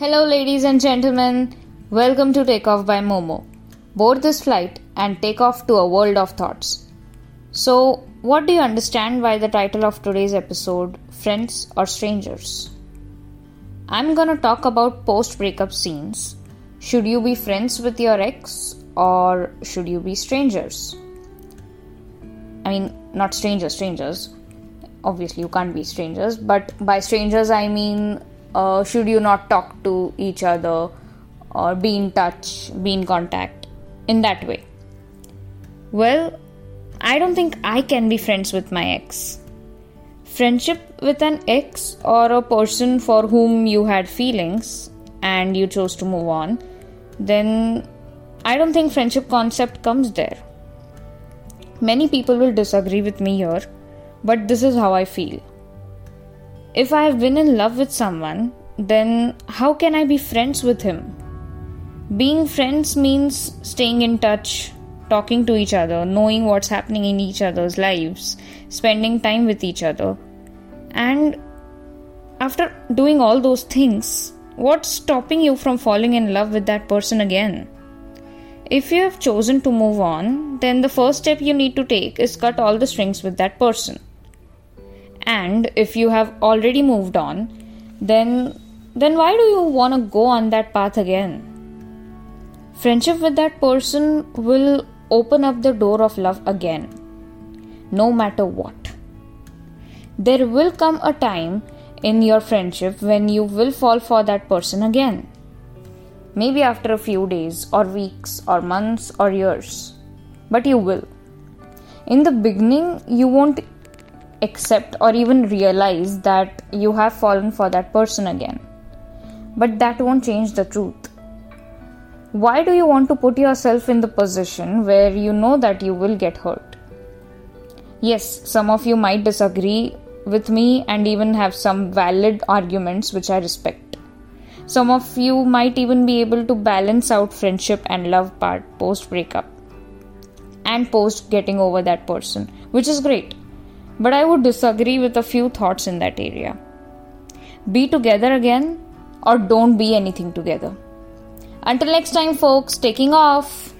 Hello, ladies and gentlemen. Welcome to Takeoff by Momo. Board this flight and take off to a world of thoughts. So, what do you understand by the title of today's episode, Friends or Strangers? I'm gonna talk about post breakup scenes. Should you be friends with your ex or should you be strangers? I mean, not strangers, strangers. Obviously, you can't be strangers, but by strangers, I mean, uh, should you not talk to each other or be in touch, be in contact in that way? Well, I don't think I can be friends with my ex. Friendship with an ex or a person for whom you had feelings and you chose to move on, then I don't think friendship concept comes there. Many people will disagree with me here, but this is how I feel. If I have been in love with someone, then how can I be friends with him? Being friends means staying in touch, talking to each other, knowing what's happening in each other's lives, spending time with each other. And after doing all those things, what's stopping you from falling in love with that person again? If you have chosen to move on, then the first step you need to take is cut all the strings with that person. And if you have already moved on, then then why do you want to go on that path again? Friendship with that person will open up the door of love again, no matter what. There will come a time in your friendship when you will fall for that person again. Maybe after a few days, or weeks, or months, or years. But you will. In the beginning, you won't accept or even realize that you have fallen for that person again. But that won't change the truth. Why do you want to put yourself in the position where you know that you will get hurt? Yes, some of you might disagree with me and even have some valid arguments which I respect. Some of you might even be able to balance out friendship and love part post breakup and post getting over that person, which is great. But I would disagree with a few thoughts in that area. Be together again or don't be anything together. Until next time, folks, taking off.